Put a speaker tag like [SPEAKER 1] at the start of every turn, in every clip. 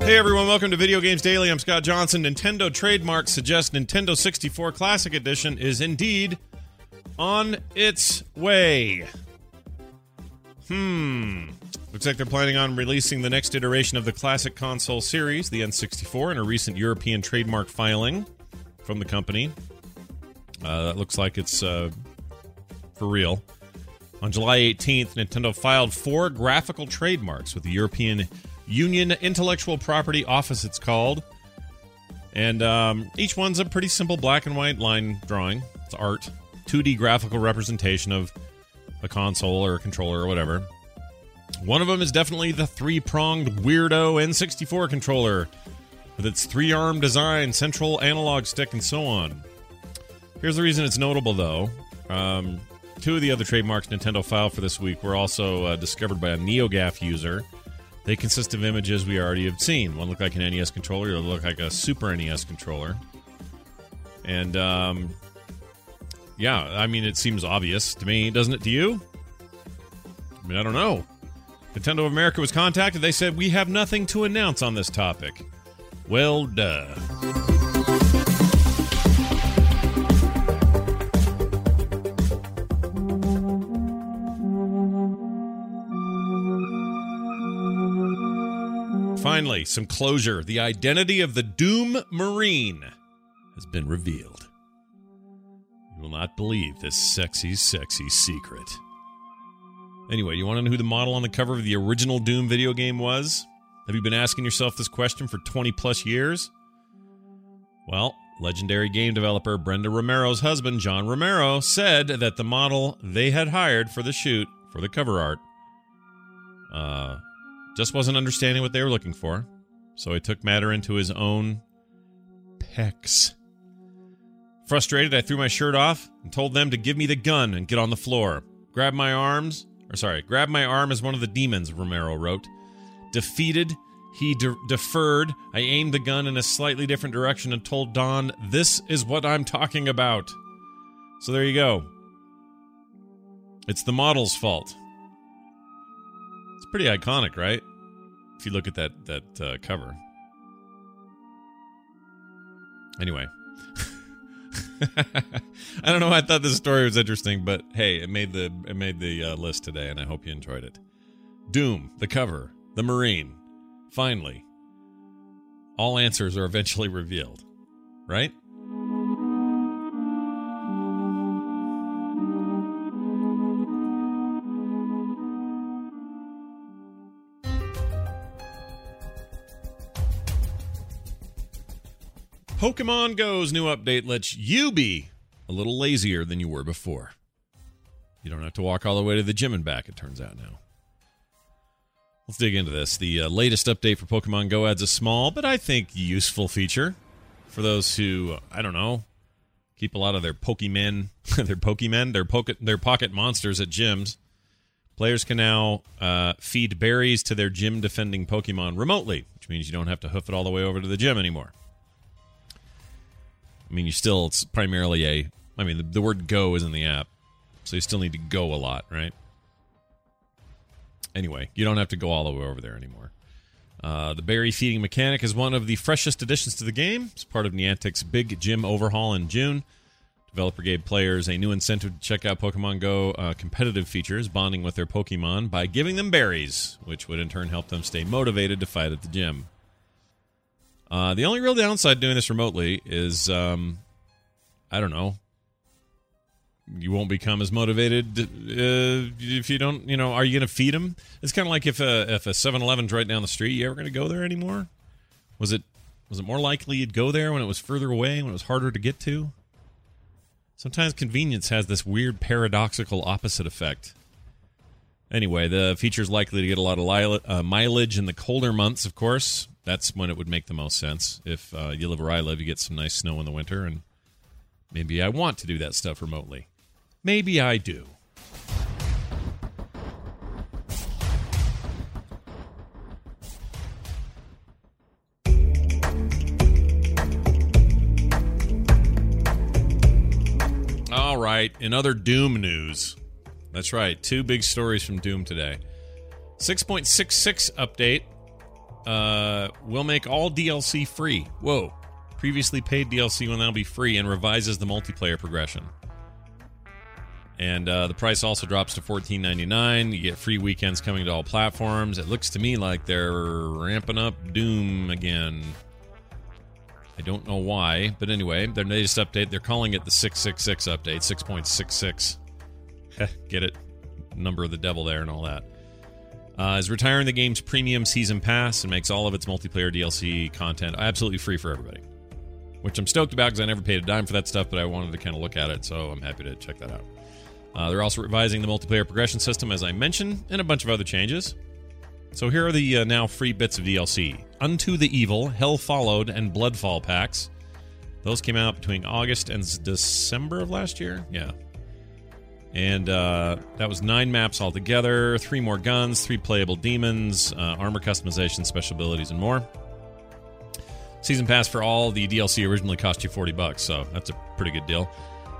[SPEAKER 1] Hey everyone, welcome to Video Games Daily. I'm Scott Johnson. Nintendo trademarks suggest Nintendo 64 Classic Edition is indeed on its way. Hmm. Looks like they're planning on releasing the next iteration of the classic console series, the N64, in a recent European trademark filing from the company. Uh, that looks like it's uh, for real. On July 18th, Nintendo filed four graphical trademarks with the European Union Intellectual Property Office, it's called. And um, each one's a pretty simple black and white line drawing. It's art, 2D graphical representation of a console or a controller or whatever. One of them is definitely the three pronged weirdo N64 controller with its three arm design, central analog stick, and so on. Here's the reason it's notable, though. Um, two of the other trademarks Nintendo filed for this week were also uh, discovered by a NeoGAF user. They consist of images we already have seen. One looked like an NES controller, the other looked like a Super NES controller. And, um, yeah, I mean, it seems obvious to me, doesn't it to you? I mean, I don't know. Nintendo of America was contacted. They said, We have nothing to announce on this topic. Well, duh. Finally, some closure. The identity of the Doom Marine has been revealed. You will not believe this sexy, sexy secret. Anyway, you want to know who the model on the cover of the original Doom video game was? Have you been asking yourself this question for 20 plus years? Well, legendary game developer Brenda Romero's husband, John Romero, said that the model they had hired for the shoot for the cover art uh, just wasn't understanding what they were looking for. So he took matter into his own pecs. Frustrated, I threw my shirt off and told them to give me the gun and get on the floor. Grab my arms, or sorry, grab my arm as one of the demons, Romero wrote. Defeated, he de- deferred. I aimed the gun in a slightly different direction and told Don, This is what I'm talking about. So there you go. It's the model's fault. Pretty iconic, right? If you look at that that uh, cover. Anyway, I don't know. I thought this story was interesting, but hey, it made the it made the uh, list today, and I hope you enjoyed it. Doom, the cover, the Marine. Finally, all answers are eventually revealed, right? Pokemon Go's new update lets you be a little lazier than you were before. You don't have to walk all the way to the gym and back, it turns out now. Let's dig into this. The uh, latest update for Pokemon Go adds a small, but I think useful feature for those who, I don't know, keep a lot of their Pokemon, their Pokemon, their pocket, their pocket monsters at gyms. Players can now uh, feed berries to their gym defending Pokemon remotely, which means you don't have to hoof it all the way over to the gym anymore. I mean, you still, it's primarily a, I mean, the, the word go is in the app, so you still need to go a lot, right? Anyway, you don't have to go all the way over there anymore. Uh, the berry feeding mechanic is one of the freshest additions to the game. It's part of Niantic's big gym overhaul in June. Developer gave players a new incentive to check out Pokemon Go uh, competitive features, bonding with their Pokemon by giving them berries, which would in turn help them stay motivated to fight at the gym. Uh, the only real downside doing this remotely is, um, I don't know, you won't become as motivated uh, if you don't. You know, are you going to feed them? It's kind of like if a if a 7-Eleven's right down the street. You ever going to go there anymore? Was it was it more likely you'd go there when it was further away, when it was harder to get to? Sometimes convenience has this weird paradoxical opposite effect. Anyway, the feature is likely to get a lot of li- uh, mileage in the colder months, of course. That's when it would make the most sense. If uh, you live where I live, you get some nice snow in the winter, and maybe I want to do that stuff remotely. Maybe I do. All right, in other Doom news. That's right, two big stories from Doom today. 6.66 update uh, will make all DLC free. Whoa. Previously paid DLC will now be free and revises the multiplayer progression. And uh, the price also drops to $14.99. You get free weekends coming to all platforms. It looks to me like they're ramping up Doom again. I don't know why, but anyway, their latest update, they're calling it the 666 update, 6.66. get it? Number of the devil there and all that. Uh, is retiring the game's premium season pass and makes all of its multiplayer DLC content absolutely free for everybody. Which I'm stoked about because I never paid a dime for that stuff, but I wanted to kind of look at it, so I'm happy to check that out. Uh, they're also revising the multiplayer progression system, as I mentioned, and a bunch of other changes. So here are the uh, now free bits of DLC Unto the Evil, Hell Followed, and Bloodfall packs. Those came out between August and December of last year. Yeah. And uh, that was nine maps altogether, three more guns, three playable demons, uh, armor customization, special abilities, and more. Season pass for all the DLC originally cost you 40 bucks, so that's a pretty good deal.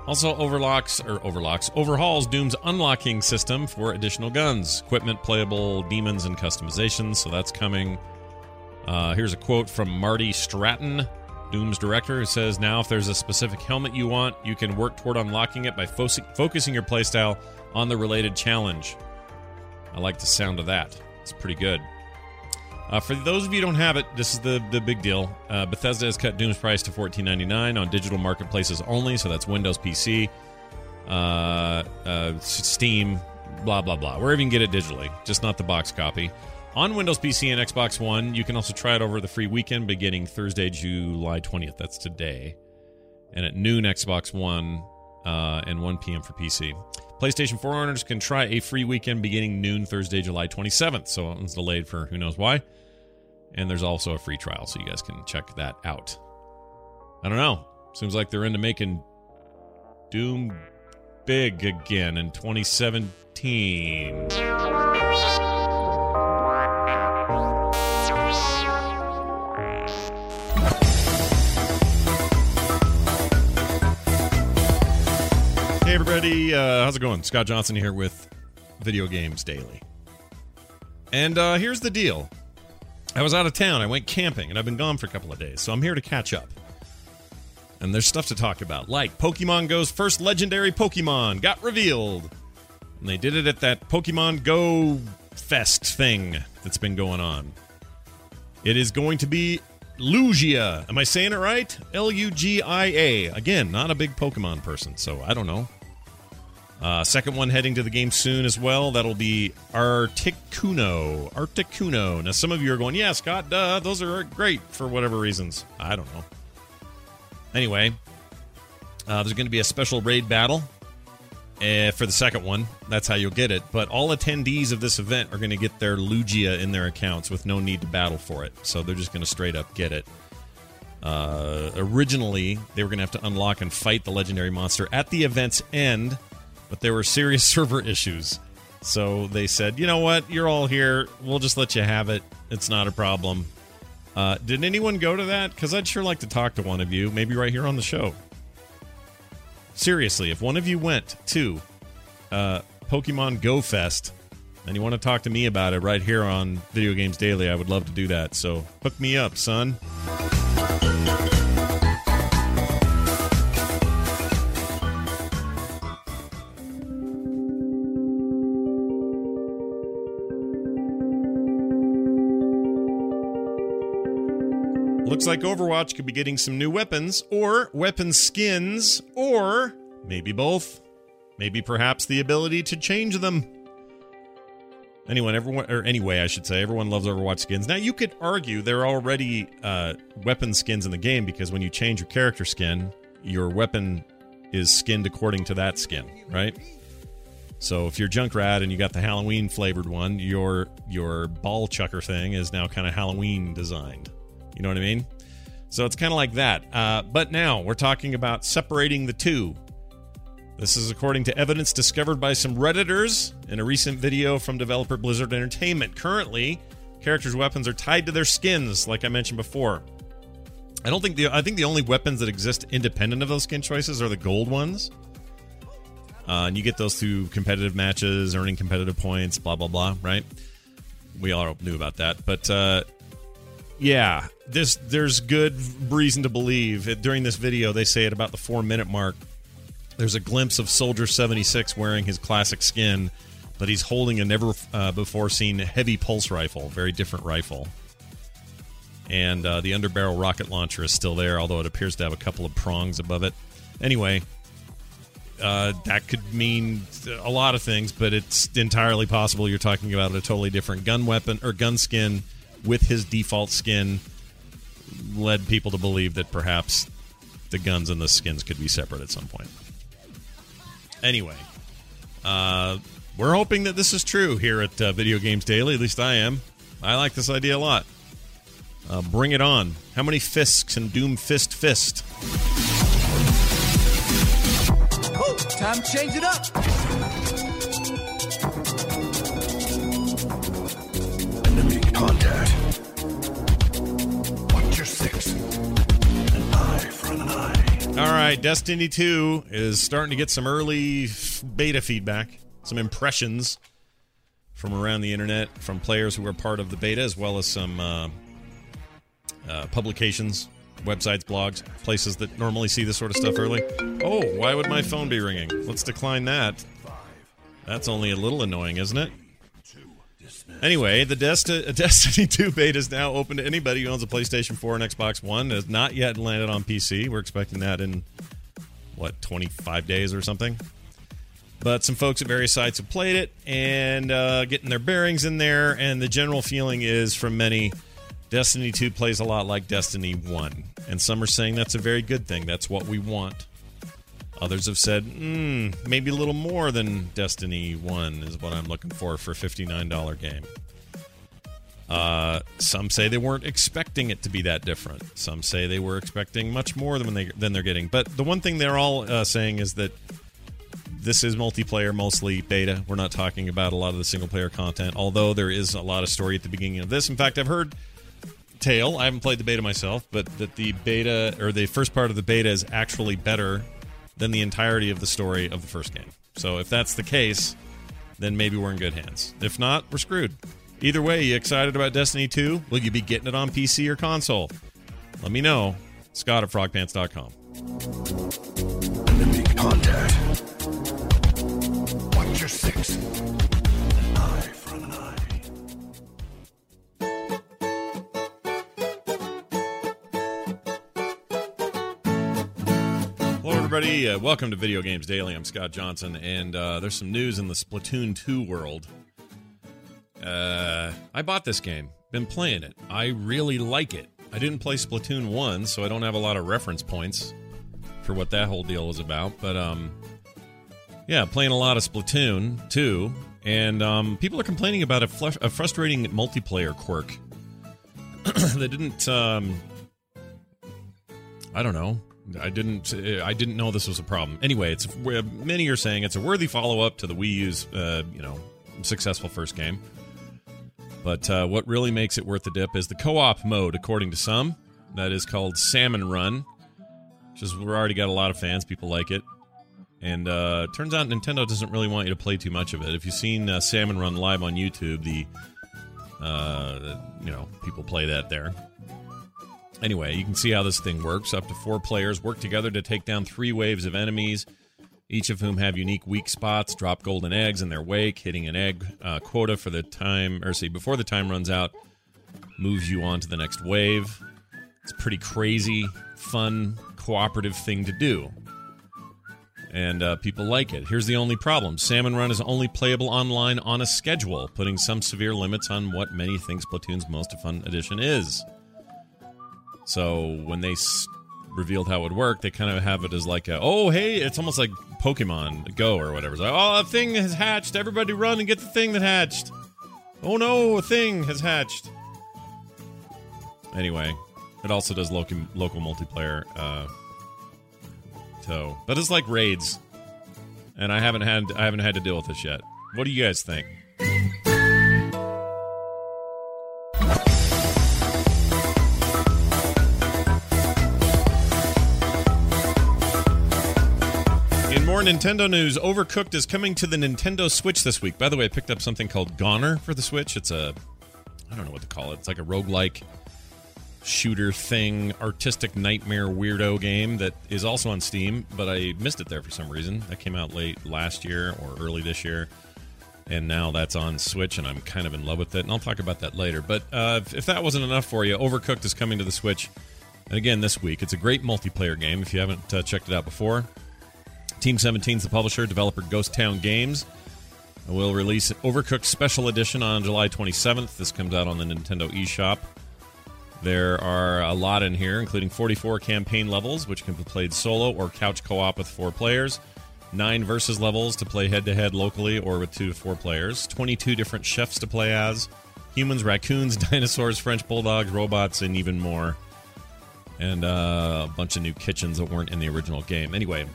[SPEAKER 1] Also, overlocks or overlocks overhauls Doom's unlocking system for additional guns, equipment, playable demons, and customizations. So that's coming. Uh, here's a quote from Marty Stratton, Doom's director, who says, "Now, if there's a specific helmet you want, you can work toward unlocking it by fo- focusing your playstyle on the related challenge." I like the sound of that. It's pretty good. Uh, for those of you who don't have it, this is the, the big deal. Uh, Bethesda has cut Doom's price to $14.99 on digital marketplaces only, so that's Windows PC, uh, uh, Steam, blah, blah, blah. Wherever you can get it digitally, just not the box copy. On Windows PC and Xbox One, you can also try it over the free weekend beginning Thursday, July 20th. That's today. And at noon, Xbox One, uh, and 1 p.m. for PC. PlayStation 4 owners can try a free weekend beginning noon Thursday, July 27th. So it's delayed for who knows why. And there's also a free trial, so you guys can check that out. I don't know. Seems like they're into making Doom big again in 2017. Hey, everybody. Uh, how's it going? Scott Johnson here with Video Games Daily. And uh, here's the deal I was out of town. I went camping, and I've been gone for a couple of days, so I'm here to catch up. And there's stuff to talk about, like Pokemon Go's first legendary Pokemon got revealed. And they did it at that Pokemon Go Fest thing that's been going on. It is going to be Lugia. Am I saying it right? L U G I A. Again, not a big Pokemon person, so I don't know. Uh, second one heading to the game soon as well. That'll be Articuno. Articuno. Now, some of you are going, yeah, Scott, duh, those are great for whatever reasons. I don't know. Anyway, uh, there's going to be a special raid battle uh, for the second one. That's how you'll get it. But all attendees of this event are going to get their Lugia in their accounts with no need to battle for it. So they're just going to straight up get it. Uh, originally, they were going to have to unlock and fight the legendary monster at the event's end but there were serious server issues. So they said, you know what, you're all here. We'll just let you have it. It's not a problem. Uh, did anyone go to that? Because I'd sure like to talk to one of you, maybe right here on the show. Seriously, if one of you went to uh, Pokemon Go Fest and you want to talk to me about it right here on Video Games Daily, I would love to do that. So hook me up, son. Like Overwatch could be getting some new weapons, or weapon skins, or maybe both. Maybe perhaps the ability to change them. Anyone, everyone, or anyway, I should say, everyone loves Overwatch skins. Now, you could argue there are already uh, weapon skins in the game because when you change your character skin, your weapon is skinned according to that skin, right? So if you're Junkrat and you got the Halloween flavored one, your your ball chucker thing is now kind of Halloween designed. You know what I mean? So it's kind of like that. Uh, but now we're talking about separating the two. This is according to evidence discovered by some Redditors in a recent video from developer Blizzard Entertainment. Currently, characters' weapons are tied to their skins, like I mentioned before. I don't think the I think the only weapons that exist independent of those skin choices are the gold ones. Uh, and you get those through competitive matches, earning competitive points, blah blah blah. Right? We all knew about that, but uh, yeah, this there's good reason to believe it, during this video they say at about the four minute mark. There's a glimpse of Soldier 76 wearing his classic skin, but he's holding a never uh, before seen heavy pulse rifle, very different rifle. And uh, the underbarrel rocket launcher is still there, although it appears to have a couple of prongs above it. Anyway, uh, that could mean a lot of things, but it's entirely possible you're talking about a totally different gun weapon or gun skin with his default skin. Led people to believe that perhaps the guns and the skins could be separate at some point. Anyway, uh, we're hoping that this is true here at uh, Video Games Daily. At least I am. I like this idea a lot. Uh, bring it on. How many fists can Doom Fist fist?
[SPEAKER 2] Time to change it up.
[SPEAKER 3] Contact. Watch your six. An eye for an eye.
[SPEAKER 1] All right, Destiny 2 is starting to get some early beta feedback, some impressions from around the internet from players who were part of the beta, as well as some uh, uh, publications websites, blogs, places that normally see this sort of stuff early. Oh, why would my phone be ringing? Let's decline that. That's only a little annoying, isn't it? Anyway, the Desti- Destiny 2 beta is now open to anybody who owns a PlayStation 4 and Xbox One. Has not yet landed on PC. We're expecting that in, what, 25 days or something? But some folks at various sites have played it and uh, getting their bearings in there, and the general feeling is from many Destiny 2 plays a lot like Destiny 1. And some are saying that's a very good thing. That's what we want. Others have said, mm, maybe a little more than Destiny 1 is what I'm looking for for a $59 game. Uh, some say they weren't expecting it to be that different. Some say they were expecting much more than they than they're getting. But the one thing they're all uh, saying is that this is multiplayer, mostly beta. We're not talking about a lot of the single player content, although there is a lot of story at the beginning of this. In fact, I've heard tale. I haven't played the beta myself, but that the beta or the first part of the beta is actually better than the entirety of the story of the first game. So if that's the case, then maybe we're in good hands. If not, we're screwed. Either way, you excited about Destiny 2? Will you be getting it on PC or console? Let me know. Scott at frogpants.com.
[SPEAKER 3] Contact. Watch your six.
[SPEAKER 1] Hello, everybody. Uh, welcome to Video Games Daily. I'm Scott Johnson, and uh, there's some news in the Splatoon 2 world. Uh, I bought this game, been playing it. I really like it. I didn't play Splatoon 1, so I don't have a lot of reference points for what that whole deal is about. But, um, yeah, playing a lot of Splatoon 2, and um, people are complaining about a, a frustrating multiplayer quirk. they didn't. Um, I don't know. I didn't. uh, I didn't know this was a problem. Anyway, it's many are saying it's a worthy follow up to the Wii U's, uh, you know, successful first game. But uh, what really makes it worth the dip is the co-op mode, according to some. That is called Salmon Run, which is we're already got a lot of fans. People like it, and uh, turns out Nintendo doesn't really want you to play too much of it. If you've seen uh, Salmon Run live on YouTube, the uh, you know people play that there. Anyway, you can see how this thing works. Up to four players work together to take down three waves of enemies, each of whom have unique weak spots, drop golden eggs in their wake. Hitting an egg uh, quota for the time, or see, before the time runs out, moves you on to the next wave. It's a pretty crazy, fun, cooperative thing to do. And uh, people like it. Here's the only problem Salmon Run is only playable online on a schedule, putting some severe limits on what many think Splatoon's most fun edition is. So when they s- revealed how it would work, they kind of have it as like a, oh, hey, it's almost like Pokemon Go or whatever. It's like, oh, a thing has hatched. Everybody run and get the thing that hatched. Oh no, a thing has hatched. Anyway, it also does local local multiplayer. Uh, so, but it's like raids, and I haven't had I haven't had to deal with this yet. What do you guys think? More Nintendo news, Overcooked is coming to the Nintendo Switch this week. By the way, I picked up something called GoNNER for the Switch. It's a I don't know what to call it. It's like a roguelike shooter thing, artistic nightmare weirdo game that is also on Steam, but I missed it there for some reason. That came out late last year or early this year, and now that's on Switch, and I'm kind of in love with it. And I'll talk about that later. But uh, if, that wasn't enough for you, Overcooked is coming to the Switch, and again this week. It's a great multiplayer game. If you haven't uh, checked it out before, Team 17 is the publisher, developer Ghost Town Games. We'll release Overcooked Special Edition on July 27th. This comes out on the Nintendo eShop. There are a lot in here, including 44 campaign levels, which can be played solo or couch co op with four players, nine versus levels to play head to head locally or with two to four players, 22 different chefs to play as, humans, raccoons, dinosaurs, French bulldogs, robots, and even more. And uh, a bunch of new kitchens that weren't in the original game. Anyway,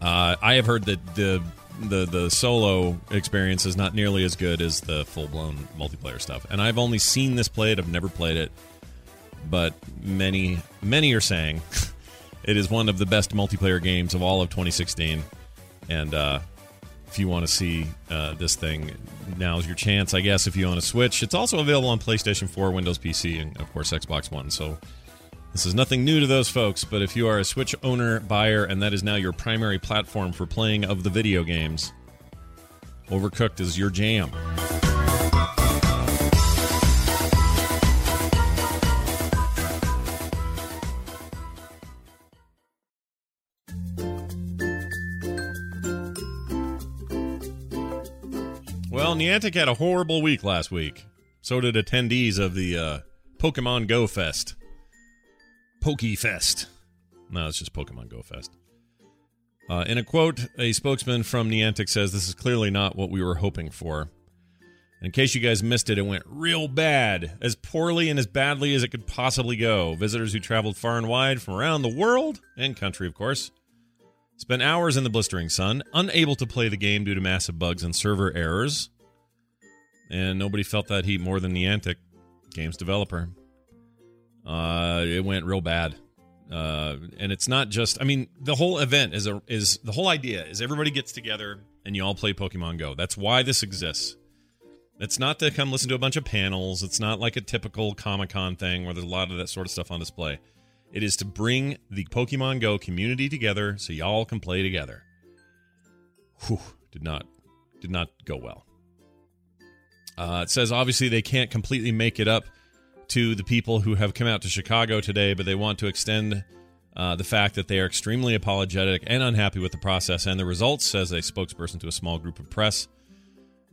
[SPEAKER 1] uh, I have heard that the the the solo experience is not nearly as good as the full blown multiplayer stuff. And I've only seen this played. I've never played it, but many many are saying it is one of the best multiplayer games of all of 2016. And uh, if you want to see uh, this thing, now's your chance, I guess. If you own a Switch, it's also available on PlayStation 4, Windows PC, and of course Xbox One. So this is nothing new to those folks, but if you are a Switch owner, buyer, and that is now your primary platform for playing of the video games, Overcooked is your jam. Well, Niantic had a horrible week last week. So did attendees of the uh, Pokemon Go Fest. PokeFest. No, it's just Pokemon Go Fest. Uh, in a quote, a spokesman from Niantic says this is clearly not what we were hoping for. In case you guys missed it, it went real bad, as poorly and as badly as it could possibly go. Visitors who traveled far and wide from around the world and country, of course, spent hours in the blistering sun, unable to play the game due to massive bugs and server errors. And nobody felt that heat more than Niantic, game's developer. Uh, it went real bad. Uh, and it's not just. I mean, the whole event is a is the whole idea is everybody gets together and you all play Pokemon Go. That's why this exists. It's not to come listen to a bunch of panels. It's not like a typical Comic Con thing where there's a lot of that sort of stuff on display. It is to bring the Pokemon Go community together so y'all can play together. Whew, did not did not go well. Uh, it says obviously they can't completely make it up to the people who have come out to Chicago today, but they want to extend uh, the fact that they are extremely apologetic and unhappy with the process and the results, says a spokesperson to a small group of press.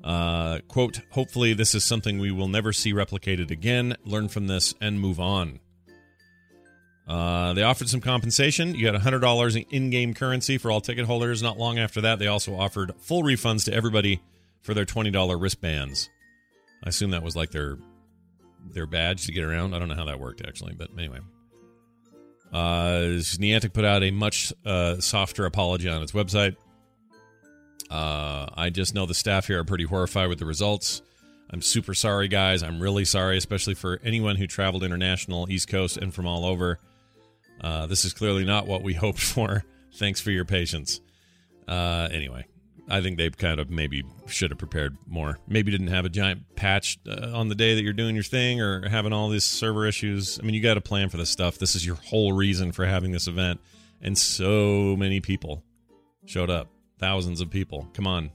[SPEAKER 1] Uh, quote, hopefully, this is something we will never see replicated again. Learn from this and move on. Uh, they offered some compensation. You got $100 in in game currency for all ticket holders. Not long after that, they also offered full refunds to everybody for their $20 wristbands. I assume that was like their their badge to get around. I don't know how that worked actually, but anyway. Uh, Niantic put out a much uh, softer apology on its website. Uh, I just know the staff here are pretty horrified with the results. I'm super sorry, guys. I'm really sorry, especially for anyone who traveled international, East Coast, and from all over. Uh, this is clearly not what we hoped for. Thanks for your patience. Uh, anyway, I think they kind of maybe should have prepared more. Maybe didn't have a giant patch uh, on the day that you're doing your thing or having all these server issues. I mean, you got to plan for this stuff. This is your whole reason for having this event. And so many people showed up. Thousands of people. Come on.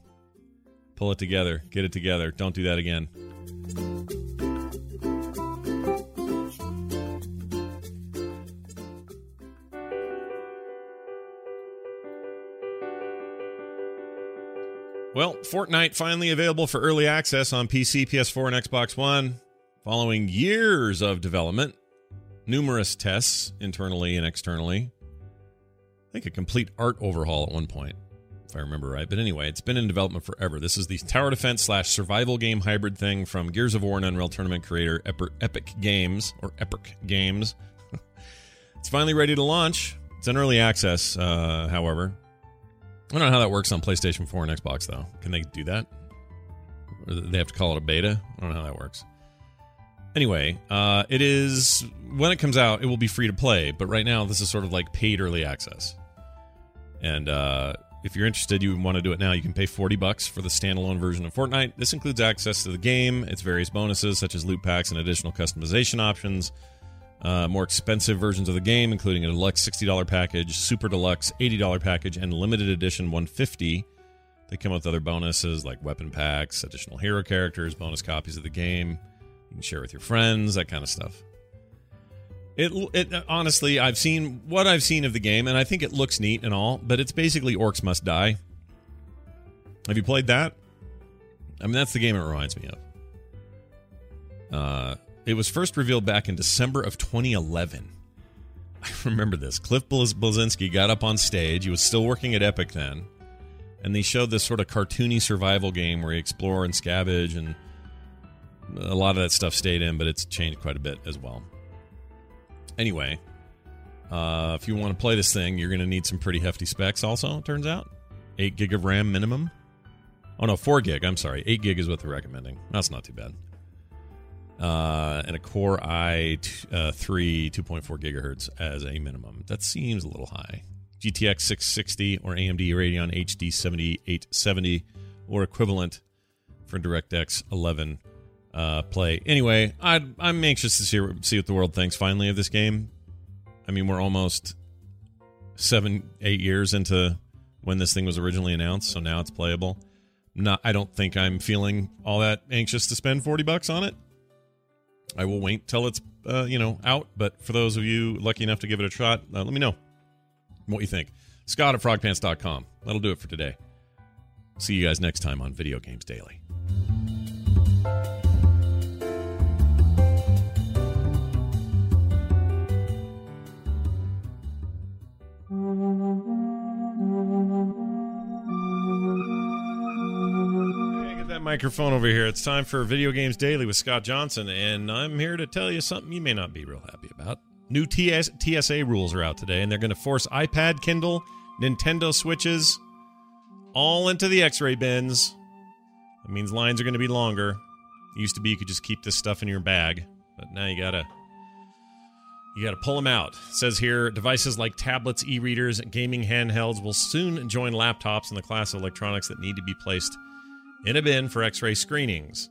[SPEAKER 1] Pull it together. Get it together. Don't do that again. Well, Fortnite finally available for early access on PC, PS4, and Xbox One. Following years of development, numerous tests internally and externally. I think a complete art overhaul at one point, if I remember right. But anyway, it's been in development forever. This is the tower defense slash survival game hybrid thing from Gears of War and Unreal Tournament creator Epic Games or Epic Games. it's finally ready to launch. It's in early access, uh, however. I don't know how that works on PlayStation 4 and Xbox, though. Can they do that? Or they have to call it a beta? I don't know how that works. Anyway, uh, it is when it comes out, it will be free to play. But right now, this is sort of like paid early access. And uh, if you're interested, you want to do it now. You can pay 40 bucks for the standalone version of Fortnite. This includes access to the game, its various bonuses such as loot packs and additional customization options. Uh, more expensive versions of the game, including a deluxe $60 package, super deluxe $80 package, and limited edition 150 They come with other bonuses like weapon packs, additional hero characters, bonus copies of the game. You can share with your friends, that kind of stuff. It, it honestly, I've seen what I've seen of the game, and I think it looks neat and all, but it's basically Orcs Must Die. Have you played that? I mean, that's the game it reminds me of. Uh, it was first revealed back in December of 2011. I remember this. Cliff Bleszinski got up on stage. He was still working at Epic then, and they showed this sort of cartoony survival game where you explore and scavenge, and a lot of that stuff stayed in, but it's changed quite a bit as well. Anyway, uh, if you want to play this thing, you're going to need some pretty hefty specs. Also, it turns out, eight gig of RAM minimum. Oh no, four gig. I'm sorry, eight gig is what they're recommending. That's not too bad. Uh, and a Core i uh, three 2.4 gigahertz as a minimum. That seems a little high. GTX 660 or AMD Radeon HD 7870 or equivalent for DirectX 11 uh, play. Anyway, i am anxious to see see what the world thinks finally of this game. I mean, we're almost seven, eight years into when this thing was originally announced, so now it's playable. Not, I don't think I'm feeling all that anxious to spend forty bucks on it. I will wait till it's uh, you know out. But for those of you lucky enough to give it a shot, uh, let me know what you think. Scott at frogpants.com. That'll do it for today. See you guys next time on Video Games Daily. Microphone over here. It's time for Video Games Daily with Scott Johnson, and I'm here to tell you something you may not be real happy about. New TS- TSA rules are out today, and they're going to force iPad, Kindle, Nintendo Switches all into the x ray bins. That means lines are going to be longer. It used to be you could just keep this stuff in your bag, but now you got to. You got to pull them out. It says here devices like tablets, e readers, gaming handhelds will soon join laptops in the class of electronics that need to be placed in a bin for x ray screenings.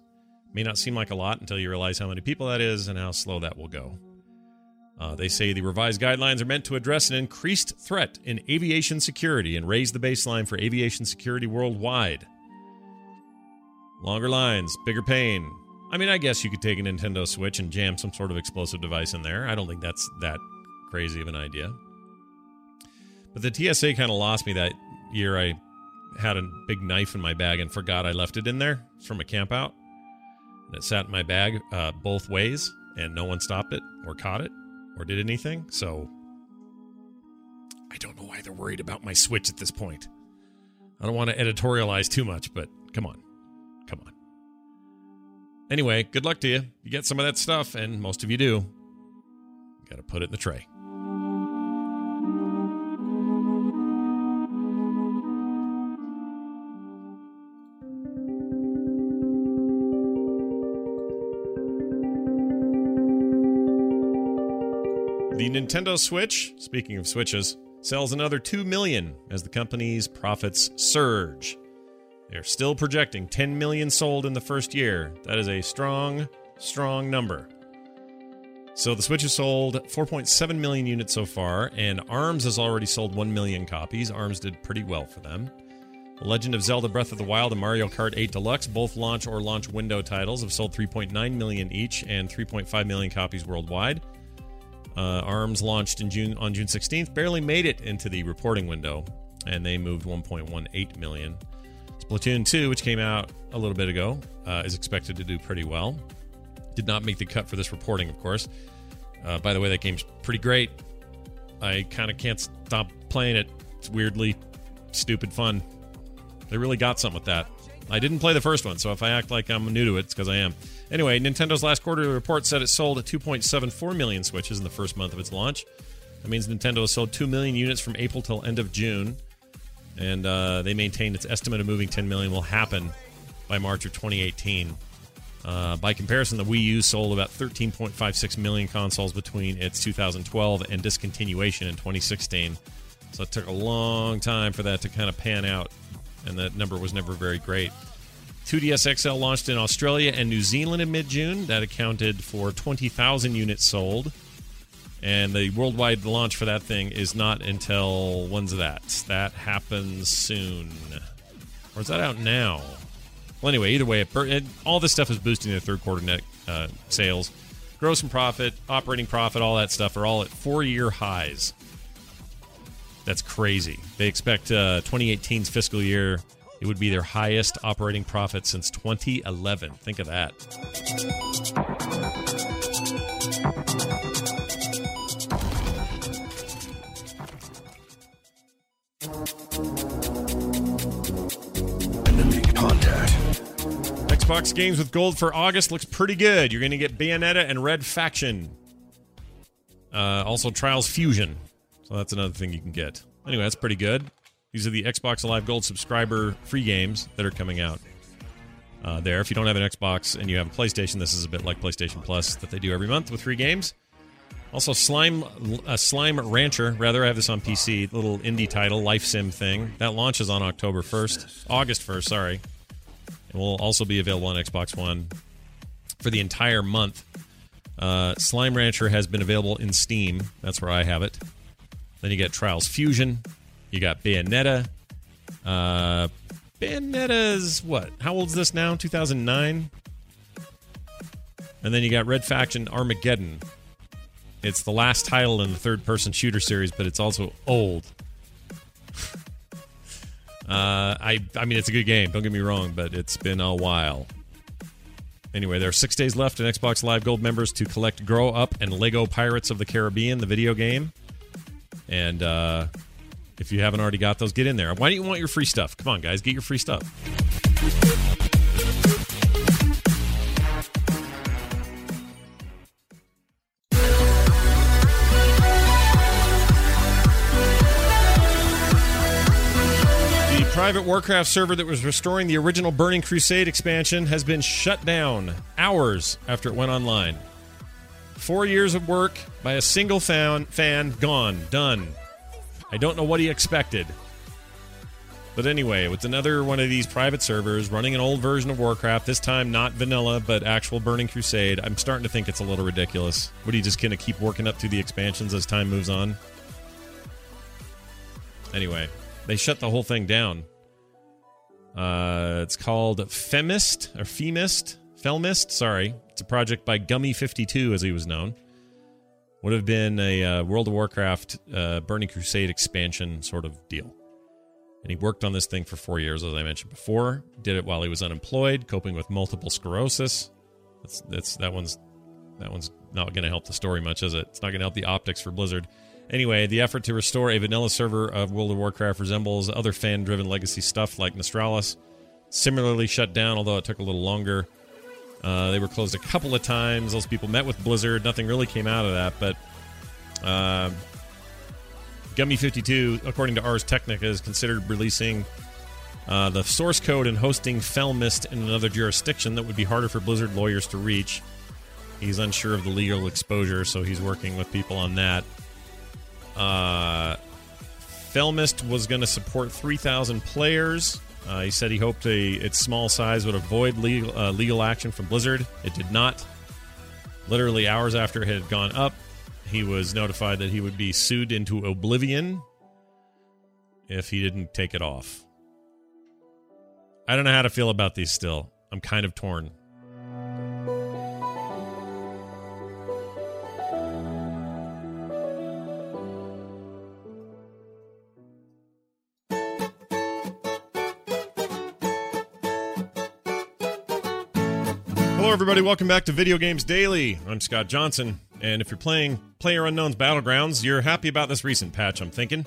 [SPEAKER 1] May not seem like a lot until you realize how many people that is and how slow that will go. Uh, they say the revised guidelines are meant to address an increased threat in aviation security and raise the baseline for aviation security worldwide. Longer lines, bigger pain. I mean, I guess you could take a Nintendo Switch and jam some sort of explosive device in there. I don't think that's that crazy of an idea. But the TSA kind of lost me that year. I had a big knife in my bag and forgot I left it in there from a camp out. And it sat in my bag uh, both ways, and no one stopped it or caught it or did anything. So I don't know why they're worried about my Switch at this point. I don't want to editorialize too much, but come on. Come on. Anyway, good luck to you. You get some of that stuff, and most of you do. You got to put it in the tray. Nintendo Switch, speaking of Switches, sells another 2 million as the company's profits surge. They're still projecting 10 million sold in the first year. That is a strong, strong number. So the Switch has sold 4.7 million units so far, and ARMS has already sold 1 million copies. ARMS did pretty well for them. The Legend of Zelda Breath of the Wild and Mario Kart 8 Deluxe, both launch or launch window titles, have sold 3.9 million each and 3.5 million copies worldwide. Uh, ARMS launched in June on June 16th, barely made it into the reporting window, and they moved 1.18 million. Splatoon 2, which came out a little bit ago, uh, is expected to do pretty well. Did not make the cut for this reporting, of course. Uh, by the way, that game's pretty great. I kind of can't stop playing it. It's weirdly stupid fun. They really got something with that. I didn't play the first one, so if I act like I'm new to it, it's because I am. Anyway, Nintendo's last quarterly report said it sold 2.74 million Switches in the first month of its launch. That means Nintendo has sold 2 million units from April till end of June. And uh, they maintained its estimate of moving 10 million will happen by March of 2018. Uh, by comparison, the Wii U sold about 13.56 million consoles between its 2012 and discontinuation in 2016. So it took a long time for that to kind of pan out and that number was never very great. 2DS XL launched in Australia and New Zealand in mid June. That accounted for 20,000 units sold. And the worldwide launch for that thing is not until when's that? That happens soon. Or is that out now? Well, anyway, either way, it, all this stuff is boosting their third quarter net uh, sales. Gross and profit, operating profit, all that stuff are all at four year highs. That's crazy. They expect uh, 2018's fiscal year, it would be their highest operating profit since 2011. Think of that.
[SPEAKER 3] Contact.
[SPEAKER 1] Xbox games with gold for August looks pretty good. You're going to get Bayonetta and Red Faction. Uh, also, Trials Fusion. So that's another thing you can get. Anyway, that's pretty good. These are the Xbox Live Gold subscriber free games that are coming out uh, there. If you don't have an Xbox and you have a PlayStation, this is a bit like PlayStation Plus that they do every month with free games. Also, Slime uh, Slime Rancher. Rather, I have this on PC. Little indie title, life sim thing that launches on October first, August first. Sorry, and will also be available on Xbox One for the entire month. Uh, Slime Rancher has been available in Steam. That's where I have it. Then you get Trials Fusion. You got Bayonetta. Uh, Bayonetta's what? How old is this now? 2009. And then you got Red Faction Armageddon. It's the last title in the third-person shooter series, but it's also old. Uh, I I mean, it's a good game. Don't get me wrong, but it's been a while. Anyway, there are six days left in Xbox Live Gold members to collect Grow Up and Lego Pirates of the Caribbean, the video game. And uh, if you haven't already got those, get in there. Why don't you want your free stuff? Come on, guys, get your free stuff. The private Warcraft server that was restoring the original Burning Crusade expansion has been shut down hours after it went online. Four years of work by a single fan, fan gone, done. I don't know what he expected. But anyway, it's another one of these private servers running an old version of Warcraft, this time not vanilla, but actual Burning Crusade. I'm starting to think it's a little ridiculous. Would he just kind of keep working up through the expansions as time moves on? Anyway, they shut the whole thing down. Uh, it's called Femist or Femist, Felmist. Sorry, it's a project by Gummy52, as he was known. Would have been a uh, World of Warcraft uh, Burning Crusade expansion sort of deal. And he worked on this thing for four years, as I mentioned before. Did it while he was unemployed, coping with multiple sclerosis. That's that's that one's that one's not going to help the story much, is it? It's not going to help the optics for Blizzard. Anyway, the effort to restore a vanilla server of World of Warcraft resembles other fan driven legacy stuff like Nostalrius. Similarly shut down, although it took a little longer. Uh, they were closed a couple of times. Those people met with Blizzard. Nothing really came out of that, but uh, Gummy 52, according to Ars Technica, is considered releasing uh, the source code and hosting Felmist in another jurisdiction that would be harder for Blizzard lawyers to reach. He's unsure of the legal exposure, so he's working with people on that. Uh, Felmist was going to support 3,000 players. Uh, he said he hoped a, its small size would avoid legal, uh, legal action from Blizzard. It did not. Literally hours after it had gone up, he was notified that he would be sued into oblivion if he didn't take it off. I don't know how to feel about these still. I'm kind of torn. Everybody. Welcome back to Video Games Daily. I'm Scott Johnson, and if you're playing Player Unknown's Battlegrounds, you're happy about this recent patch, I'm thinking.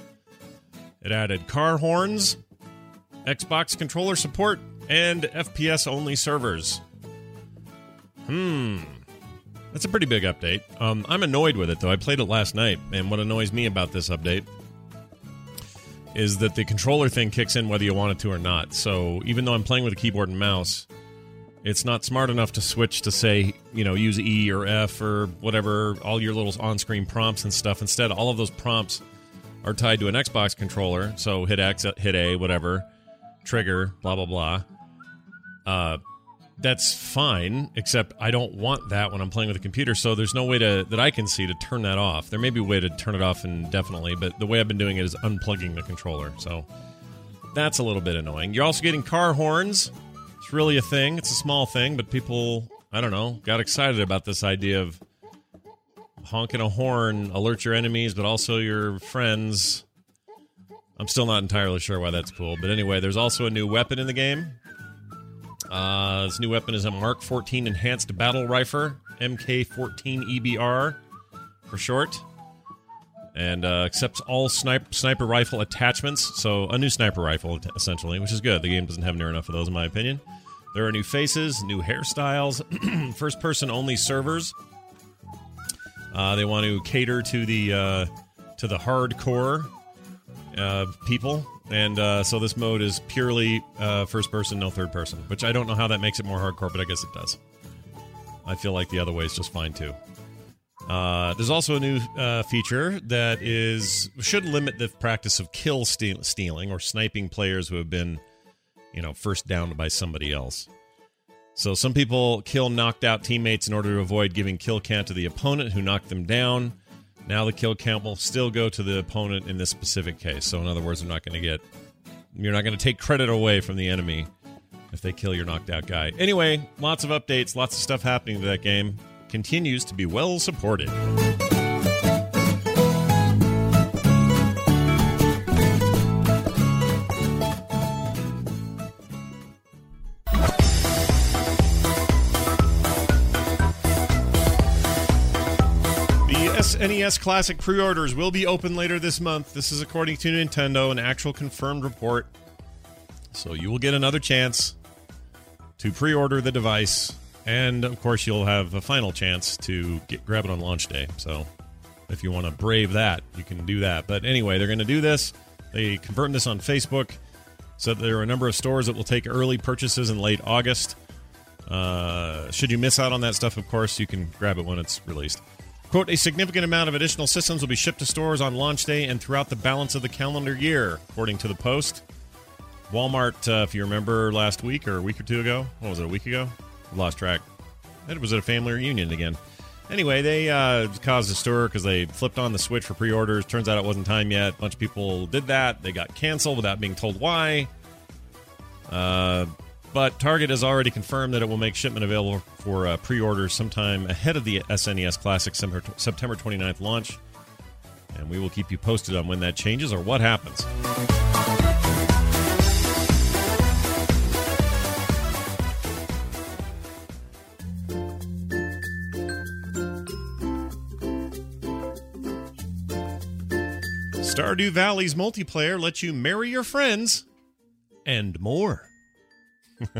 [SPEAKER 1] It added car horns, Xbox controller support, and FPS only servers. Hmm. That's a pretty big update. Um, I'm annoyed with it, though. I played it last night, and what annoys me about this update is that the controller thing kicks in whether you want it to or not. So even though I'm playing with a keyboard and mouse, it's not smart enough to switch to say, you know, use E or F or whatever, all your little on screen prompts and stuff. Instead, all of those prompts are tied to an Xbox controller. So hit X, hit A, whatever, trigger, blah, blah, blah. Uh, that's fine, except I don't want that when I'm playing with a computer. So there's no way to that I can see to turn that off. There may be a way to turn it off indefinitely, but the way I've been doing it is unplugging the controller. So that's a little bit annoying. You're also getting car horns. Really a thing. It's a small thing, but people, I don't know, got excited about this idea of honking a horn alert your enemies, but also your friends. I'm still not entirely sure why that's cool, but anyway, there's also a new weapon in the game. Uh, this new weapon is a Mark 14 Enhanced Battle Rifle, MK14 EBR for short, and uh, accepts all sniper sniper rifle attachments. So a new sniper rifle, essentially, which is good. The game doesn't have near enough of those, in my opinion. There are new faces, new hairstyles, first person only servers. Uh, they want to cater to the uh, to the hardcore uh, people, and uh, so this mode is purely uh, first person, no third person. Which I don't know how that makes it more hardcore, but I guess it does. I feel like the other way is just fine too. Uh, there's also a new feature that is should limit the practice of kill steal, stealing or sniping players who have been, you know, first downed by somebody else. So some people kill knocked out teammates in order to avoid giving kill count to the opponent who knocked them down. Now the kill count will still go to the opponent in this specific case. So in other words, they're not going to get you're not going to take credit away from the enemy if they kill your knocked out guy. Anyway, lots of updates, lots of stuff happening to that game. Continues to be well supported. SNES Classic pre orders will be open later this month. This is according to Nintendo, an actual confirmed report. So you will get another chance to pre order the device. And of course, you'll have a final chance to get, grab it on launch day. So if you want to brave that, you can do that. But anyway, they're going to do this. They confirmed this on Facebook. So there are a number of stores that will take early purchases in late August. Uh, should you miss out on that stuff, of course, you can grab it when it's released. Quote, a significant amount of additional systems will be shipped to stores on launch day and throughout the balance of the calendar year, according to the Post. Walmart, uh, if you remember last week or a week or two ago, what was it, a week ago? Lost track. It was at a family reunion again. Anyway, they uh, caused a stir because they flipped on the switch for pre orders. Turns out it wasn't time yet. A bunch of people did that. They got canceled without being told why. Uh, but Target has already confirmed that it will make shipment available for uh, pre orders sometime ahead of the SNES Classic September 29th launch. And we will keep you posted on when that changes or what happens. Stardew Valley's multiplayer lets you marry your friends and more.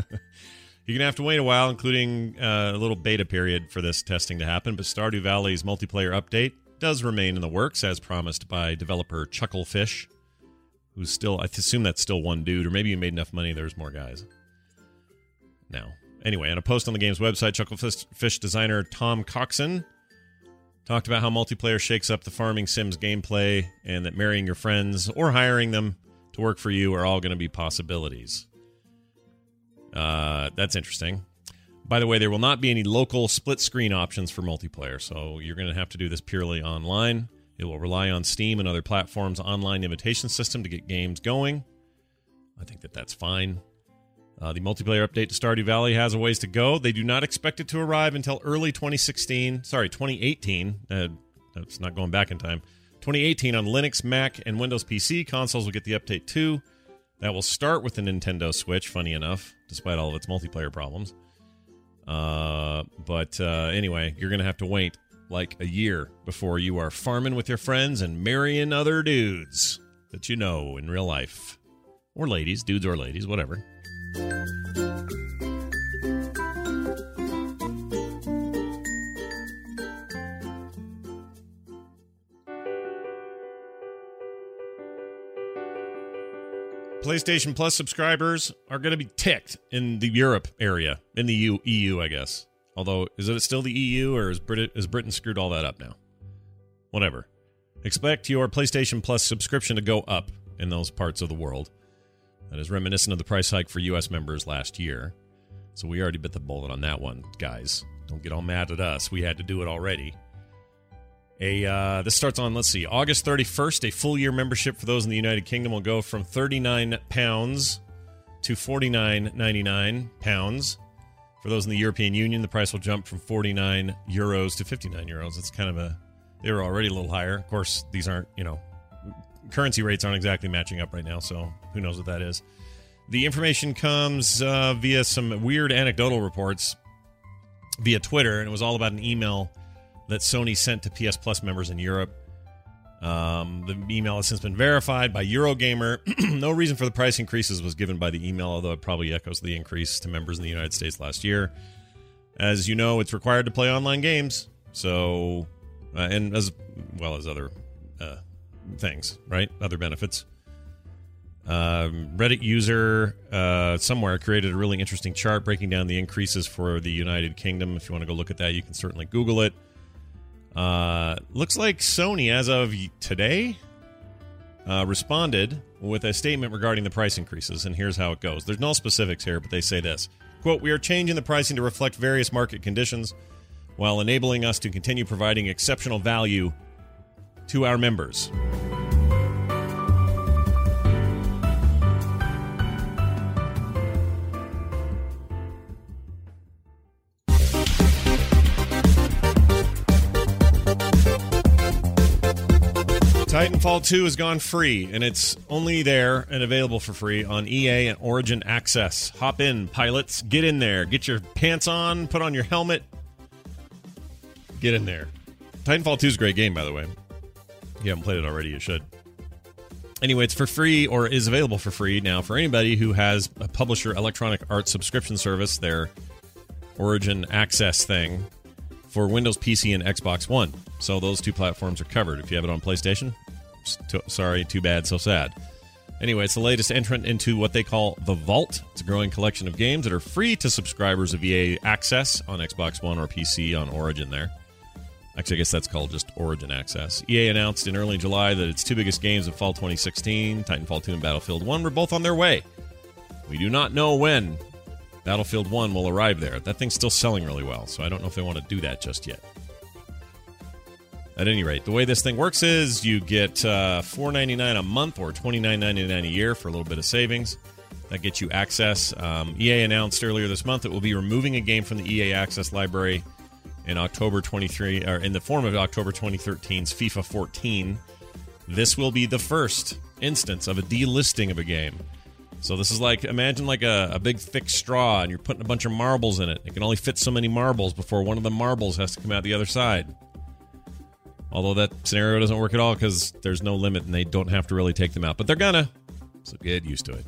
[SPEAKER 1] You're going to have to wait a while, including uh, a little beta period for this testing to happen, but Stardew Valley's multiplayer update does remain in the works as promised by developer Chucklefish, who's still, I assume that's still one dude, or maybe you made enough money, there's more guys. Now, anyway, on a post on the game's website, Chucklefish designer Tom Coxon talked about how multiplayer shakes up the farming sims gameplay and that marrying your friends or hiring them to work for you are all going to be possibilities. Uh, that's interesting. By the way, there will not be any local split screen options for multiplayer, so you're going to have to do this purely online. It will rely on Steam and other platforms' online invitation system to get games going. I think that that's fine. Uh, the multiplayer update to Stardew Valley has a ways to go. They do not expect it to arrive until early 2016. Sorry, 2018. Uh, that's not going back in time. 2018 on Linux, Mac, and Windows PC. Consoles will get the update too. That will start with the Nintendo Switch, funny enough, despite all of its multiplayer problems. Uh, but uh, anyway, you're going to have to wait like a year before you are farming with your friends and marrying other dudes that you know in real life. Or ladies, dudes or ladies, whatever. PlayStation Plus subscribers are going to be ticked in the Europe area, in the EU, EU, I guess. Although, is it still the EU or is Britain, is Britain screwed all that up now? Whatever. Expect your PlayStation Plus subscription to go up in those parts of the world. That is reminiscent of the price hike for U.S. members last year. So we already bit the bullet on that one, guys. Don't get all mad at us. We had to do it already. A uh, this starts on let's see August 31st. A full year membership for those in the United Kingdom will go from 39 pounds to 49.99 pounds. For those in the European Union, the price will jump from 49 euros to 59 euros. It's kind of a they were already a little higher. Of course, these aren't you know currency rates aren't exactly matching up right now, so who knows what that is. The information comes uh, via some weird anecdotal reports via Twitter, and it was all about an email that Sony sent to PS Plus members in Europe. Um, the email has since been verified by Eurogamer. no reason for the price increases was given by the email, although it probably echoes the increase to members in the United States last year. As you know, it's required to play online games, so uh, and as well as other uh, things, right? Other benefits. Um, Reddit user uh, somewhere created a really interesting chart breaking down the increases for the United Kingdom. If you want to go look at that, you can certainly Google it. Uh, looks like Sony, as of today, uh, responded with a statement regarding the price increases, and here's how it goes. There's no specifics here, but they say this quote, We are changing the pricing to reflect various market conditions while enabling us to continue providing exceptional value to our members. Titanfall 2 has gone free, and it's only there and available for free on EA and Origin Access. Hop in, pilots. Get in there. Get your pants on, put on your helmet. Get in there. Titanfall 2 is a great game, by the way. If you haven't played it already, you should. Anyway, it's for free or is available for free now for anybody who has a publisher electronic art subscription service, their Origin Access thing for Windows PC and Xbox One. So those two platforms are covered. If you have it on PlayStation, sorry, too bad, so sad. Anyway, it's the latest entrant into what they call the Vault. It's a growing collection of games that are free to subscribers of EA Access on Xbox One or PC on Origin there. Actually, I guess that's called just Origin Access. EA announced in early July that its two biggest games of fall 2016, Titanfall 2 and Battlefield 1, were both on their way. We do not know when Battlefield 1 will arrive there. That thing's still selling really well, so I don't know if they want to do that just yet. At any rate, the way this thing works is you get uh, $4.99 a month or $29.99 a year for a little bit of savings. That gets you access. Um, EA announced earlier this month it will be removing a game from the EA Access library in October 23, or in the form of October 2013's FIFA 14. This will be the first instance of a delisting of a game. So this is like imagine like a, a big thick straw and you're putting a bunch of marbles in it. It can only fit so many marbles before one of the marbles has to come out the other side. Although that scenario doesn't work at all because there's no limit and they don't have to really take them out. But they're gonna. So get used to it.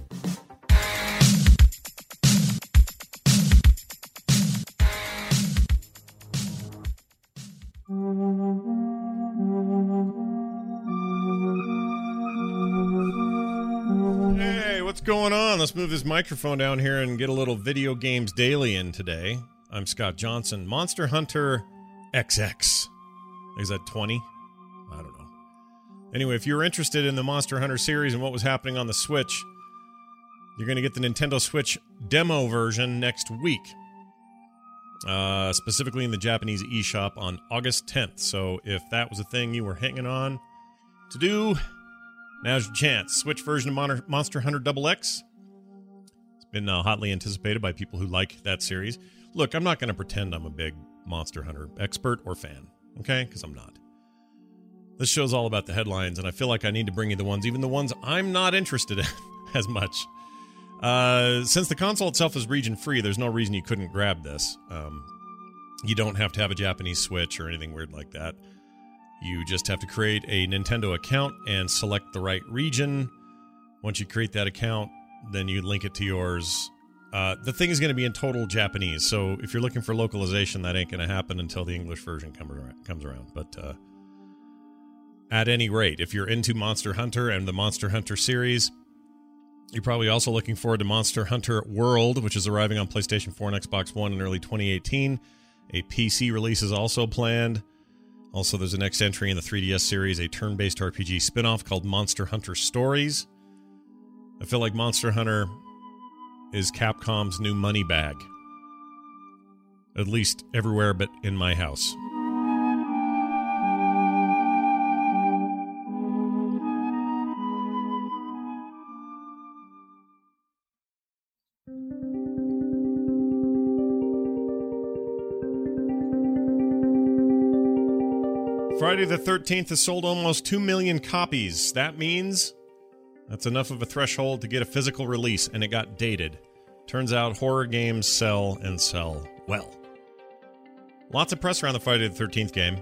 [SPEAKER 1] Hey, what's going on? Let's move this microphone down here and get a little video games daily in today. I'm Scott Johnson. Monster Hunter XX. Is that 20? I don't know. Anyway, if you're interested in the Monster Hunter series and what was happening on the Switch, you're going to get the Nintendo Switch demo version next week. Uh, specifically in the Japanese eShop on August 10th. So if that was a thing you were hanging on to do, Now's your chance. Switch version of Monster Hunter Double X. It's been uh, hotly anticipated by people who like that series. Look, I'm not going to pretend I'm a big Monster Hunter expert or fan, okay? Because I'm not. This show's all about the headlines, and I feel like I need to bring you the ones, even the ones I'm not interested in as much. Uh, since the console itself is region free, there's no reason you couldn't grab this. Um, you don't have to have a Japanese Switch or anything weird like that. You just have to create a Nintendo account and select the right region. Once you create that account, then you link it to yours. Uh, the thing is going to be in total Japanese, so if you're looking for localization, that ain't going to happen until the English version around, comes around. But uh, at any rate, if you're into Monster Hunter and the Monster Hunter series, you're probably also looking forward to Monster Hunter World, which is arriving on PlayStation 4 and Xbox One in early 2018. A PC release is also planned. Also, there's a next entry in the 3DS series, a turn based RPG spin off called Monster Hunter Stories. I feel like Monster Hunter is Capcom's new money bag. at least everywhere but in my house. Friday the 13th has sold almost 2 million copies. That means that's enough of a threshold to get a physical release, and it got dated. Turns out horror games sell and sell well. Lots of press around the Friday the 13th game.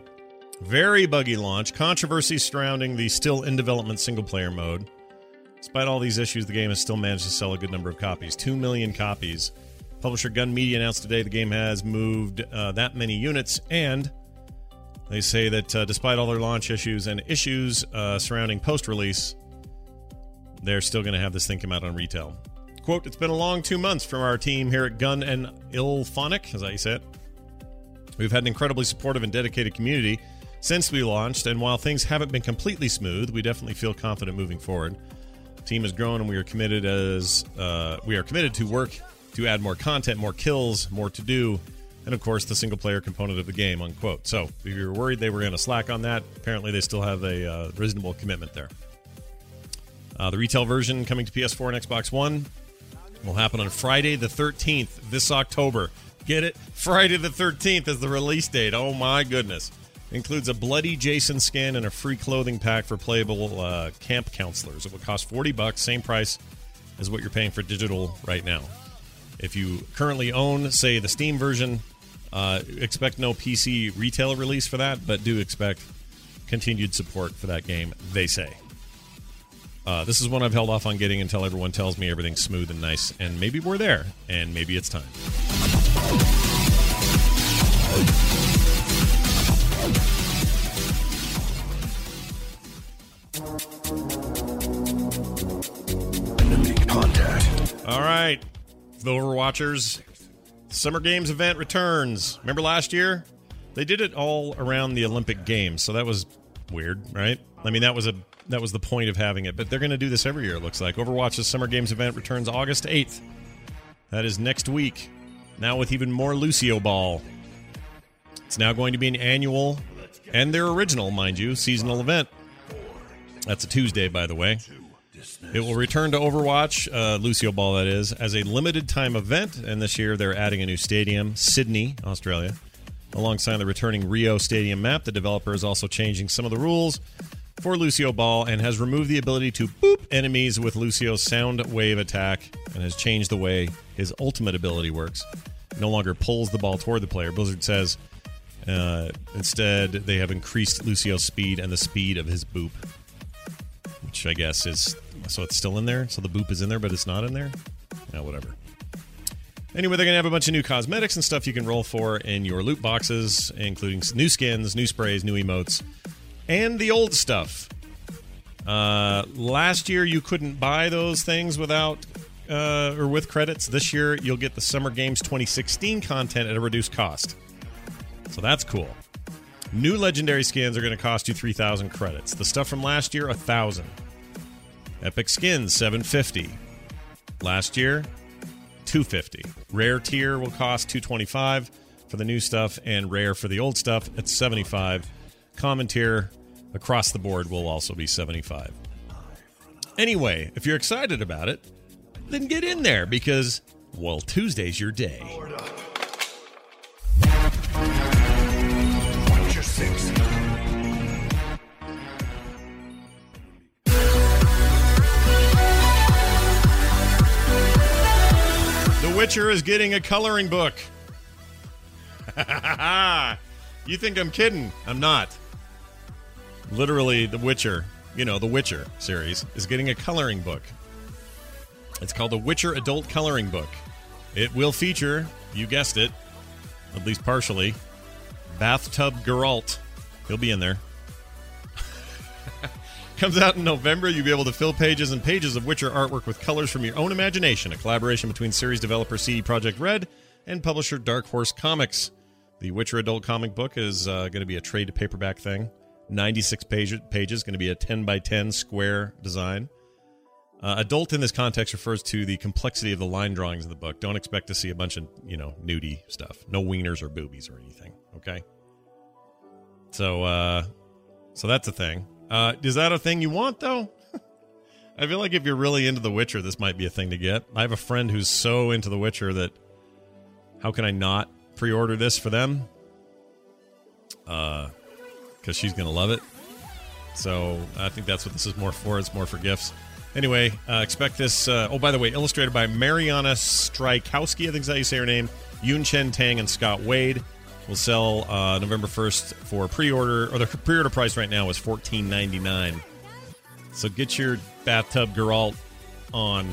[SPEAKER 1] Very buggy launch, controversy surrounding the still in development single player mode. Despite all these issues, the game has still managed to sell a good number of copies 2 million copies. Publisher Gun Media announced today the game has moved uh, that many units, and they say that uh, despite all their launch issues and issues uh, surrounding post release, they're still going to have this thing come out on retail. Quote, it's been a long two months from our team here at Gun and IllFonic, that you say it? We've had an incredibly supportive and dedicated community since we launched, and while things haven't been completely smooth, we definitely feel confident moving forward. The team has grown, and we are committed as uh, we are committed to work to add more content, more kills, more to do, and of course the single player component of the game. Unquote. So if you were worried they were going to slack on that, apparently they still have a uh, reasonable commitment there. Uh, the retail version coming to PS4 and Xbox One will happen on Friday the 13th this October. Get it? Friday the 13th is the release date. Oh my goodness. Includes a bloody Jason skin and a free clothing pack for playable uh, camp counselors. It will cost 40 bucks, same price as what you're paying for digital right now. If you currently own, say, the Steam version, uh, expect no PC retail release for that, but do expect continued support for that game, they say. Uh, this is one I've held off on getting until everyone tells me everything's smooth and nice, and maybe we're there, and maybe it's time.
[SPEAKER 3] Contact.
[SPEAKER 1] All right, the Overwatchers Summer Games event returns. Remember last year? They did it all around the Olympic Games, so that was weird, right? I mean, that was a that was the point of having it, but they're going to do this every year. It looks like Overwatch's Summer Games event returns August eighth. That is next week. Now with even more Lucio Ball. It's now going to be an annual and their original, mind you, seasonal event. That's a Tuesday, by the way. It will return to Overwatch, uh, Lucio Ball, that is, as a limited time event. And this year they're adding a new stadium, Sydney, Australia. Alongside the returning Rio Stadium map, the developer is also changing some of the rules for Lucio Ball and has removed the ability to boop enemies with Lucio's sound wave attack and has changed the way his ultimate ability works. No longer pulls the ball toward the player. Blizzard says uh, instead they have increased Lucio's speed and the speed of his boop, which I guess is so it's still in there. So the boop is in there, but it's not in there. Yeah, whatever. Anyway, they're going to have a bunch of new cosmetics and stuff you can roll for in your loot boxes, including new skins, new sprays, new emotes, and the old stuff. Uh, last year, you couldn't buy those things without uh, or with credits. This year, you'll get the Summer Games 2016 content at a reduced cost. So that's cool. New legendary skins are going to cost you 3,000 credits. The stuff from last year, 1,000. Epic skins, 750. Last year, 250. Rare tier will cost 225 for the new stuff, and rare for the old stuff at 75. Common across the board will also be 75. Anyway, if you're excited about it, then get in there because, well, Tuesday's your day. The Witcher is getting a coloring book. you think I'm kidding? I'm not. Literally, The Witcher, you know, The Witcher series, is getting a coloring book. It's called The Witcher Adult Coloring Book. It will feature, you guessed it, at least partially, Bathtub Geralt. He'll be in there. Comes out in November. You'll be able to fill pages and pages of Witcher artwork with colors from your own imagination. A collaboration between series developer CD Projekt Red and publisher Dark Horse Comics. The Witcher adult comic book is uh, going to be a trade paperback thing. 96 page, pages, going to be a 10 by 10 square design. Uh, adult in this context refers to the complexity of the line drawings of the book. Don't expect to see a bunch of, you know, nudie stuff. No wieners or boobies or anything. Okay. So, uh, so that's a thing. Uh, is that a thing you want though? I feel like if you're really into The Witcher, this might be a thing to get. I have a friend who's so into The Witcher that how can I not pre-order this for them? Uh, because she's gonna love it. So I think that's what this is more for. It's more for gifts. Anyway, uh, expect this. Uh, oh, by the way, illustrated by Mariana Strykowski. I think is how you say her name. Yun Chen Tang and Scott Wade will sell uh, November 1st for pre-order, or the pre-order price right now is $14.99. So get your bathtub Geralt on.